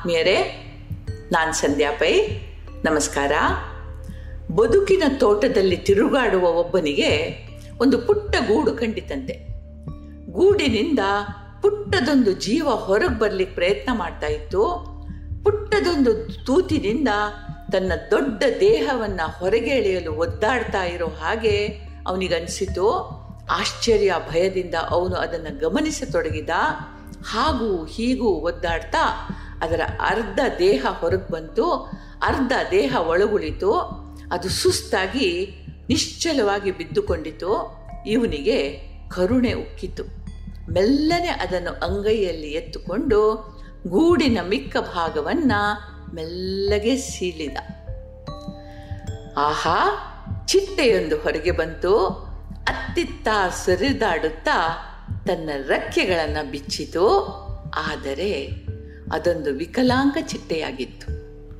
ಆತ್ಮೀಯರೇ, ನಾನು ಸಂಧ್ಯಾ ಪೈ. ನಮಸ್ಕಾರ. ಬದುಕಿನ ತೋಟದಲ್ಲಿ ತಿರುಗಾಡುವ ಒಬ್ಬನಿಗೆ ಒಂದು ಪುಟ್ಟ ಗೂಡು ಕಂಡಿತಂತೆ. ಗೂಡಿನಿಂದ ಪುಟ್ಟದೊಂದು ಜೀವ ಹೊರಗೆ ಬರ್ಲಿಕ್ಕೆ ಪ್ರಯತ್ನ ಮಾಡ್ತಾ ಇತ್ತು. ಪುಟ್ಟದೊಂದು ತೂತಿನಿಂದ ತನ್ನ ದೊಡ್ಡ ದೇಹವನ್ನ ಹೊರಗೆ ಎಳೆಯಲು ಒದ್ದಾಡ್ತಾ ಇರೋ ಹಾಗೆ ಅವನಿಗನ್ಸಿತು. ಆಶ್ಚರ್ಯ ಭಯದಿಂದ ಅವನು ಅದನ್ನು ಗಮನಿಸತೊಡಗಿದ. ಹಾಗೂ ಹೀಗೂ ಒದ್ದಾಡ್ತಾ ಅದರ ಅರ್ಧ ದೇಹ ಹೊರಗೆ ಬಂತು, ಅರ್ಧ ದೇಹ ಒಳಗುಳಿತು, ಅದು ಸುಸ್ತಾಗಿ ನಿಶ್ಚಲವಾಗಿ ಬಿದ್ದುಕೊಂಡಿತು. ಇವನಿಗೆ ಕರುಣೆ ಉಕ್ಕಿತು. ಮೆಲ್ಲನೆ ಅದನ್ನು ಅಂಗೈಯಲ್ಲಿ ಎತ್ತುಕೊಂಡು ಗೂಡಿನ ಮಿಕ್ಕ ಭಾಗವನ್ನ ಮೆಲ್ಲಗೆ ಸೀಳಿದ. ಆಹಾ ಚಿಟ್ಟೆಯೊಂದು ಹೊರಗೆ ಬಂತು. ಅತ್ತಿತ್ತ ಸರಿದಾಡುತ್ತಾ ತನ್ನ ರೆಕ್ಕೆಗಳನ್ನು ಬಿಚ್ಚಿತು. ಆದರೆ ಅದೊಂದು ವಿಕಲಾಂಗ ಚಿಟ್ಟೆಯಾಗಿತ್ತು.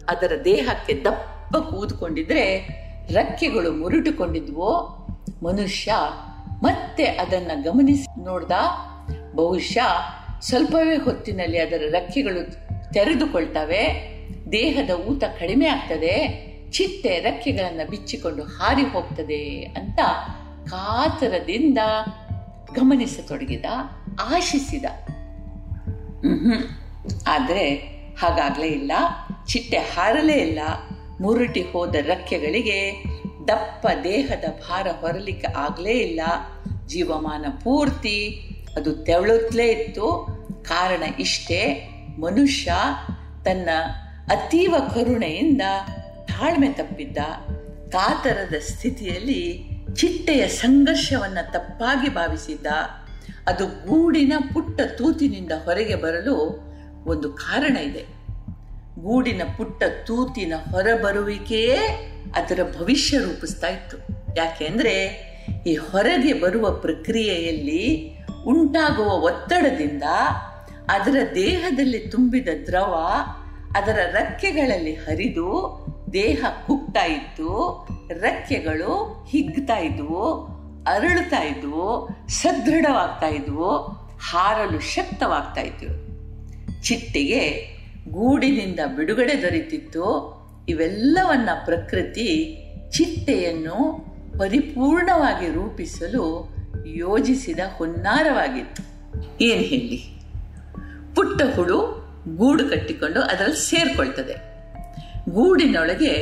ಅದರ ದೇಹಕ್ಕೆ ದಪ್ಪ ಕೂದುಕೊಂಡಿದ್ರೆ ರಕ್ಕೆಗಳು ಮುರುಟುಕೊಂಡಿದ್ವೋ ಮನುಷ್ಯ ಮತ್ತೆ ಅದನ್ನು ಗಮನಿಸಿ ನೋಡ್ದ ಬಹುಶಃ ಸ್ವಲ್ಪವೇ ಹೊತ್ತಿನಲ್ಲಿ ಅದರ ರೆಕ್ಕೆಗಳು ತೆರೆದುಕೊಳ್ತವೆ, ದೇಹದ ಊತ ಕಡಿಮೆ ಆಗ್ತದೆ, ಚಿಟ್ಟೆ ರಕ್ಕೆಗಳನ್ನು ಬಿಚ್ಚಿಕೊಂಡು ಹಾರಿ ಹೋಗ್ತದೆ ಅಂತ ಕಾತರದಿಂದ ಗಮನಿಸತೊಡಗಿದ, ಆಶಿಸಿದ. ಆದರೆ ಹಾಗಾಗ್ಲೇ ಇಲ್ಲ. ಚಿಟ್ಟೆ ಹಾರಲೇ ಇಲ್ಲ. ಮುರುಟಿ ಹೋದ ರಕ್ಕೆಗಳಿಗೆ ದಪ್ಪ ದೇಹದ ಭಾರ ಹೊರಲಿಕ್ಕೆ ಆಗಲೇ ಇಲ್ಲ. ಜೀವಮಾನ ಪೂರ್ತಿ ಅದು ತೆವಳುತ್ತಲೇ ಇತ್ತು. ಕಾರಣ ಇಷ್ಟೇ, ಮನುಷ್ಯ ತನ್ನ ಅತೀವ ಕರುಣೆಯಿಂದ ತಾಳ್ಮೆ ತಪ್ಪಿದ್ದ. ಕಾತರದ ಸ್ಥಿತಿಯಲ್ಲಿ ಚಿಟ್ಟೆಯ ಸಂಘರ್ಷವನ್ನು ತಪ್ಪಾಗಿ ಭಾವಿಸಿದ್ದ. ಅದು ಗೂಡಿನ ಪುಟ್ಟ ತೂತಿನಿಂದ ಹೊರಗೆ ಬರಲು ಒಂದು ಕಾರಣ ಇದೆ. ಗೂಡಿನ ಪುಟ್ಟ ತೂತಿನ ಹೊರಬರುವಿಕೆಯೇ ಅದರ ಭವಿಷ್ಯ ರೂಪಿಸ್ತಾ ಇತ್ತು. ಯಾಕೆಂದ್ರೆ ಈ ಹೊರಗೆ ಬರುವ ಪ್ರಕ್ರಿಯೆಯಲ್ಲಿ ಉಂಟಾಗುವ ಒತ್ತಡದಿಂದ ಅದರ ದೇಹದಲ್ಲಿ ತುಂಬಿದ ದ್ರವ ಅದರ ರೆಕ್ಕೆಗಳಲ್ಲಿ ಹರಿದು ದೇಹ ಕುಗ್ತಾ ಇತ್ತು ರೆಕ್ಕೆಗಳು ಹಿಗ್ತಾ ಇದ್ವು ಅರಳುತ್ತಾ ಇದ್ವು ಸದೃಢವಾಗ್ತಾ ಇದ್ವು ಹಾರಲು ಶಕ್ತವಾಗ್ತಾ ಇದ್ವು ಚಿಟ್ಟಿಗೆ ಗೂಡಿನಿಂದ ಬಿಡುಗಡೆ ದೊರೆತಿತ್ತು. ಇವೆಲ್ಲವನ್ನ ಪ್ರಕೃತಿ ಚಿಟ್ಟೆಯನ್ನು ಪರಿಪೂರ್ಣವಾಗಿ ರೂಪಿಸಲು ಯೋಜಿಸಿದ ಹುನ್ನಾರವಾಗಿತ್ತು. ಏನು ಹೇಳಿ? ಪುಟ್ಟ ಹುಳು ಗೂಡು ಕಟ್ಟಿಕೊಂಡು ಅದರಲ್ಲಿ ಸೇರ್ಕೊಳ್ತದೆ. ಗೂಡಿನೊಳಗೆ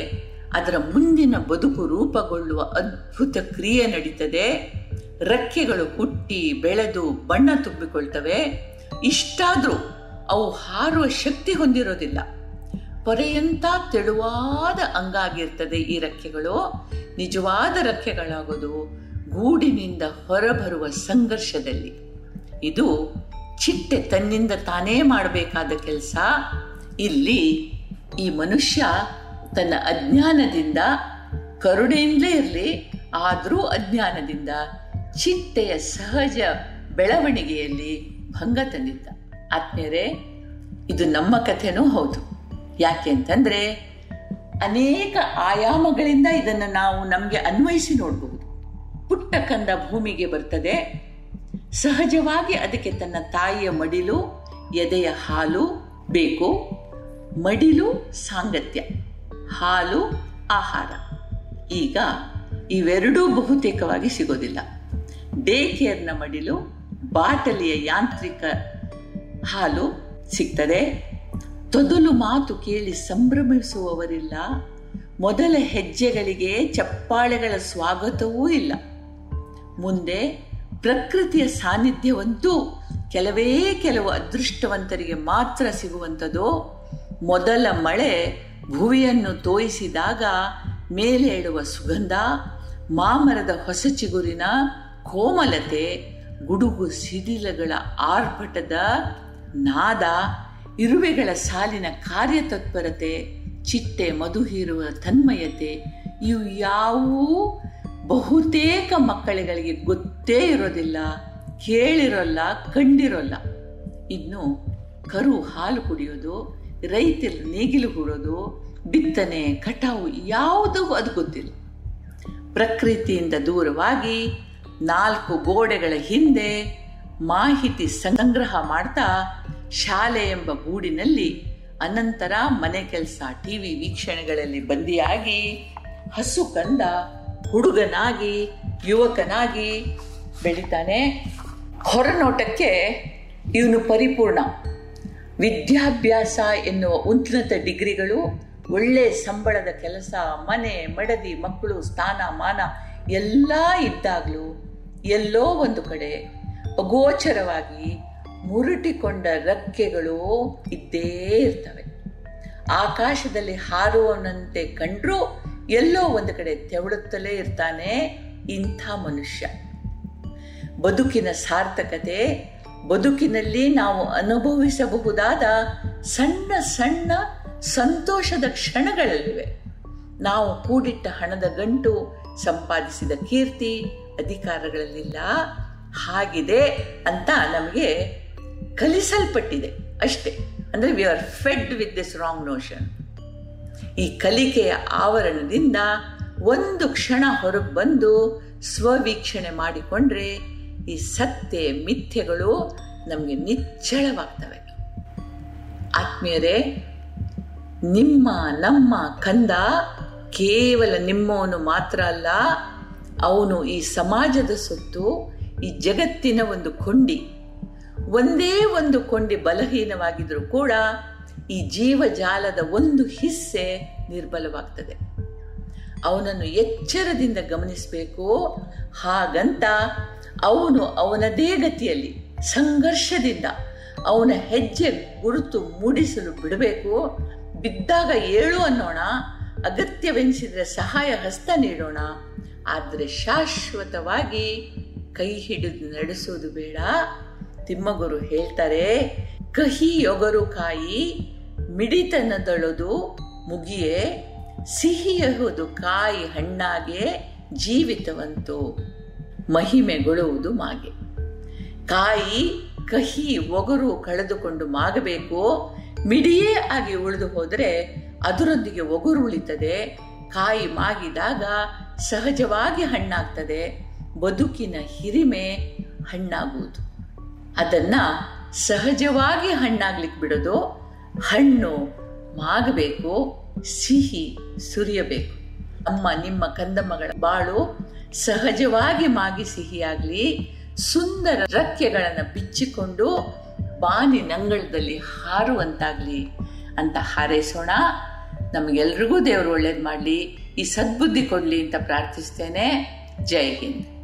ಅದರ ಮುಂದಿನ ಬದುಕು ರೂಪುಗೊಳ್ಳುವ ಅದ್ಭುತ ಕ್ರಿಯೆ ನಡೀತದೆ. ರೆಕ್ಕೆಗಳು ಹುಟ್ಟಿ ಬೆಳೆದು ಬಣ್ಣ ತುಂಬಿಕೊಳ್ತವೆ. ಇಷ್ಟಾದರೂ ಅವು ಹಾರುವ ಶಕ್ತಿ ಹೊಂದಿರೋದಿಲ್ಲ. ಪೊರೆಯಂತ ತೆಳುವಾದ ಅಂಗಾಗಿರ್ತದೆ ಈ ರೆಕ್ಕೆಗಳು. ನಿಜವಾದ ರೆಕ್ಕೆಗಳಾಗೋದು ಗೂಡಿನಿಂದ ಹೊರಬರುವ ಸಂಘರ್ಷದಲ್ಲಿ. ಇದು ಚಿಟ್ಟೆ ತನ್ನಿಂದ ತಾನೇ ಮಾಡಬೇಕಾದ ಕೆಲಸ. ಇಲ್ಲಿ ಈ ಮನುಷ್ಯ ತನ್ನ ಅಜ್ಞಾನದಿಂದ, ಕರುಣೆಯಿಂದಲೇ ಇರಲಿ, ಆದರೂ ಅಜ್ಞಾನದಿಂದ ಚಿಟ್ಟೆಯ ಸಹಜ ಬೆಳವಣಿಗೆಯಲ್ಲಿ ಭಂಗ ತಂದಿದ್ದ. ಆತ್ಮೀಯರೇ, ಇದು ನಮ್ಮ ಕಥೆನೂ ಹೌದು. ಯಾಕೆ ಅಂತಂದ್ರೆ, ಅನೇಕ ಆಯಾಮಗಳಿಂದ ಇದನ್ನು ನಾವು ನಮಗೆ ಅನ್ವಯಿಸಿ ನೋಡಬಹುದು ಪುಟ್ಟ ಕಂದ ಭೂಮಿಗೆ ಬರ್ತದೆ. ಸಹಜವಾಗಿ ಅದಕ್ಕೆ ತನ್ನ ತಾಯಿಯ ಮಡಿಲು, ಎದೆಯ ಹಾಲು ಬೇಕು. ಮಡಿಲು ಸಾಂಗತ್ಯ, ಹಾಲು ಆಹಾರ. ಈಗ ಇವೆರಡೂ ಬಹುತೇಕವಾಗಿ ಸಿಗೋದಿಲ್ಲ. ಡೇ ಕೇರ್ನ ಮಡಿಲು, ಬಾಟಲಿಯ ಯಾಂತ್ರಿಕ ಹಾಲು ಸಿಗ್ತದೆ. ತೊದಲು ಮಾತು ಕೇಳಿ ಸಂಭ್ರಮಿಸುವವರಿಲ್ಲ. ಮೊದಲ ಹೆಜ್ಜೆಗಳಿಗೆ ಚಪ್ಪಾಳೆಗಳ ಸ್ವಾಗತವೂ ಇಲ್ಲ. ಮುಂದೆ ಪ್ರಕೃತಿಯ ಸಾನ್ನಿಧ್ಯವಂತೂ ಕೆಲವೇ ಕೆಲವು ಅದೃಷ್ಟವಂತರಿಗೆ ಮಾತ್ರ ಸಿಗುವಂಥದ್ದು. ಮೊದಲ ಮಳೆ ಭುವಿಯನ್ನು ತೋಯಿಸಿದಾಗ ಮೇಲೆ ಏಳುವ ಸುಗಂಧ, ಮಾಮರದ ಹೊಸ ಚಿಗುರಿನ ಕೋಮಲತೆ, ಗುಡುಗು ಸಿಡಿಲಗಳ ಆರ್ಭಟದ ನಾದ ಇರುವೆಗಳ ಸಾಲಿನ ಕಾರ್ಯತತ್ಪರತೆ ಚಿಟ್ಟೆ ಮಧು ಹೀರುವ ತನ್ಮಯತೆ, ಇವು ಯಾವುವೂ ಬಹುತೇಕ ಮಕ್ಕಳುಗಳಿಗೆ ಗೊತ್ತೇ ಇರೋದಿಲ್ಲ, ಕೇಳಿರೋಲ್ಲ, ಕಂಡಿರೋಲ್ಲ. ಇನ್ನು ಕರು ಹಾಲು ಕುಡಿಯೋದು, ರೈತರ ನೇಗಿಲು ಹೂಡೋದು, ಬಿತ್ತನೆ, ಕಟಾವು ಯಾವುದೂ ಅದು ಗೊತ್ತಿಲ್ಲ. ಪ್ರಕೃತಿಯಿಂದ ದೂರವಾಗಿ ನಾಲ್ಕು ಗೋಡೆಗಳ ಹಿಂದೆ ಮಾಹಿತಿ ಸಂಗ್ರಹ ಮಾಡ್ತಾ ಶಾಲೆ ಎಂಬ ಗೂಡಿನಲ್ಲಿ ಅನಂತರ ಮನೆ ಕೆಲಸ ಟಿವಿ ವೀಕ್ಷಣೆಗಳಲ್ಲಿ ಬಂದಿಯಾಗಿ ಹಸು ಕಂದ ಹುಡುಗನಾಗಿ, ಯುವಕನಾಗಿ ಬೆಳಿತಾನೆ. ಹೊರನೋಟಕ್ಕೆ ಇವನು ಪರಿಪೂರ್ಣ. ವಿದ್ಯಾಭ್ಯಾಸ ಎನ್ನುವ ಉನ್ನತ ಡಿಗ್ರಿಗಳು, ಒಳ್ಳೆ ಸಂಬಳದ ಕೆಲಸ, ಮನೆ, ಮಡದಿ, ಮಕ್ಕಳು ಸ್ಥಾನ ಮಾನ ಎಲ್ಲ ಇದ್ದಾಗಲೂ ಎಲ್ಲೋ ಒಂದು ಕಡೆ ಅಗೋಚರವಾಗಿ ಮುರುಟಿಕೊಂಡ ರಕ್ಕೆಗಳು ಇದ್ದೇ ಇರ್ತವೆ. ಆಕಾಶದಲ್ಲಿ ಹಾರುವವನಂತೆ ಕಂಡ್ರೂ ಎಲ್ಲೋ ಒಂದು ಕಡೆ ತೆವಳುತ್ತಲೇ ಇರ್ತಾನೆ ಇಂಥ ಮನುಷ್ಯ. ಬದುಕಿನ ಸಾರ್ಥಕತೆ, ಬದುಕಿನಲ್ಲಿ ನಾವು ಅನುಭವಿಸಬಹುದಾದ ಸಣ್ಣ ಸಣ್ಣ ಸಂತೋಷದ ಕ್ಷಣಗಳಲ್ಲಿವೆ. ನಾವು ಕೂಡಿಟ್ಟ ಹಣದ ಗಂಟು, ಸಂಪಾದಿಸಿದ ಕೀರ್ತಿ, ಅಧಿಕಾರಗಳಲ್ಲಿಲ್ಲ. ಹಾಗಿದೆ ಅಂತ ನಮಗೆ ಕಲಿಸಲ್ಪಟ್ಟಿದೆ ಅಷ್ಟೇ. ಅಂದರೆ we are fed with this wrong notion ಈ ಕಲಿಕೆಯ ಆವರಣದಿಂದ ಒಂದು ಕ್ಷಣ ಹೊರಗೆ ಬಂದು ಸ್ವವೀಕ್ಷಣೆ ಮಾಡಿಕೊಂಡ್ರೆ ಈ ಸತ್ಯ, ಮಿಥ್ಯಗಳು ನಮಗೆ ನಿಚ್ಚಳವಾಗ್ತವೆ. ಆತ್ಮೀಯರೇ, ನಿಮ್ಮ, ನಮ್ಮ ಕಂದ ಕೇವಲ ನಿಮ್ಮವನು ಮಾತ್ರ ಅಲ್ಲ, ಅವನು ಈ ಸಮಾಜದ ಸೊತ್ತು ಈ ಜಗತ್ತಿನ ಒಂದು ಕೊಂಡಿ ಒಂದೇ ಒಂದು ಕೊಂಡಿ ಬಲಹೀನವಾಗಿದ್ರೂ ಕೂಡ ಈ ಜೀವಜಾಲದ ಒಂದು ಹಿಸ್ಸೆ ನಿರ್ಬಲವಾಗ್ತದೆ. ಅವನನ್ನು ಎಚ್ಚರದಿಂದ ಗಮನಿಸಬೇಕು. ಹಾಗಂತ ಅವನು ಅವನದೇ ಗತಿಯಲ್ಲಿ, ಸಂಘರ್ಷದಿಂದ ಅವನ ಹೆಜ್ಜೆ ಗುರುತು ಮೂಡಿಸಲು ಬಿಡಬೇಕು. ಬಿದ್ದಾಗ ಏಳು ಅನ್ನೋಣ, ಅಗತ್ಯವೆನಿಸಿದರೆ ಸಹಾಯ ಹಸ್ತ ನೀಡೋಣ. ಆದರೆ ಶಾಶ್ವತವಾಗಿ ಕೈ ಹಿಡಿದು ನಡೆಸೋದು ಬೇಡ. ತಿಮ್ಮಗುರು ಹೇಳ್ತಾರೆ, ಕಹಿ ಯೊಗರು ಕಾಯಿ, ಮಿಡಿತನದೊಳದು ಮುಗಿಯೇ, ಸಿಹಿಯಹುದು ಕಾಯಿ ಹಣ್ಣಾಗೆ ಜೀವಿತವಂತು. ಮಹಿಮೆಗೊಳ್ಳುವುದು ಮಾಗೆ. ಕಾಯಿ, ಕಹಿ, ಒಗರು ಕಳೆದುಕೊಂಡು ಮಾಗಬೇಕು. ಮಿಡಿಯೇ ಆಗಿ ಉಳಿದು ಹೋದರೆ ಅದರೊಂದಿಗೆ ಒಗರು ಉಳಿತದೆ. ಕಾಯಿ ಮಾಗಿದಾಗ ಸಹಜವಾಗಿ ಹಣ್ಣಾಗ್ತದೆ. ಬದುಕಿನ ಹಿರಿಮೆ ಹಣ್ಣಾಗುವುದು. ಅದನ್ನ ಸಹಜವಾಗಿ ಹಣ್ಣಾಗ್ಲಿಕ್ಕೆ ಬಿಡೋದು, ಹಣ್ಣು ಮಾಗಬೇಕು, ಸಿಹಿ ಸುರಿಯಬೇಕು. ಅಮ್ಮ, ನಿಮ್ಮ ಕಂದಮ್ಮಗಳ ಬಾಳು ಸಹಜವಾಗಿ ಮಾಗಿ ಸಿಹಿಯಾಗಲಿ, ಸುಂದರ ರಕ್ಕೆಗಳನ್ನು ಬಿಚ್ಚಿಕೊಂಡು ಬಾನಿ ನಂಗಳದಲ್ಲಿ ಹಾರುವಂತಾಗ್ಲಿ ಅಂತ ಹಾರೈಸೋಣ. ನಮಗೆಲ್ರಿಗೂ ದೇವರು ಒಳ್ಳೇದು ಮಾಡಲಿ. ಈ ಸದ್ಬುದ್ಧಿ ಕೊಡಲಿ ಅಂತ ಪ್ರಾರ್ಥಿಸ್ತೇನೆ. ಜೈ ಹಿಂದ್.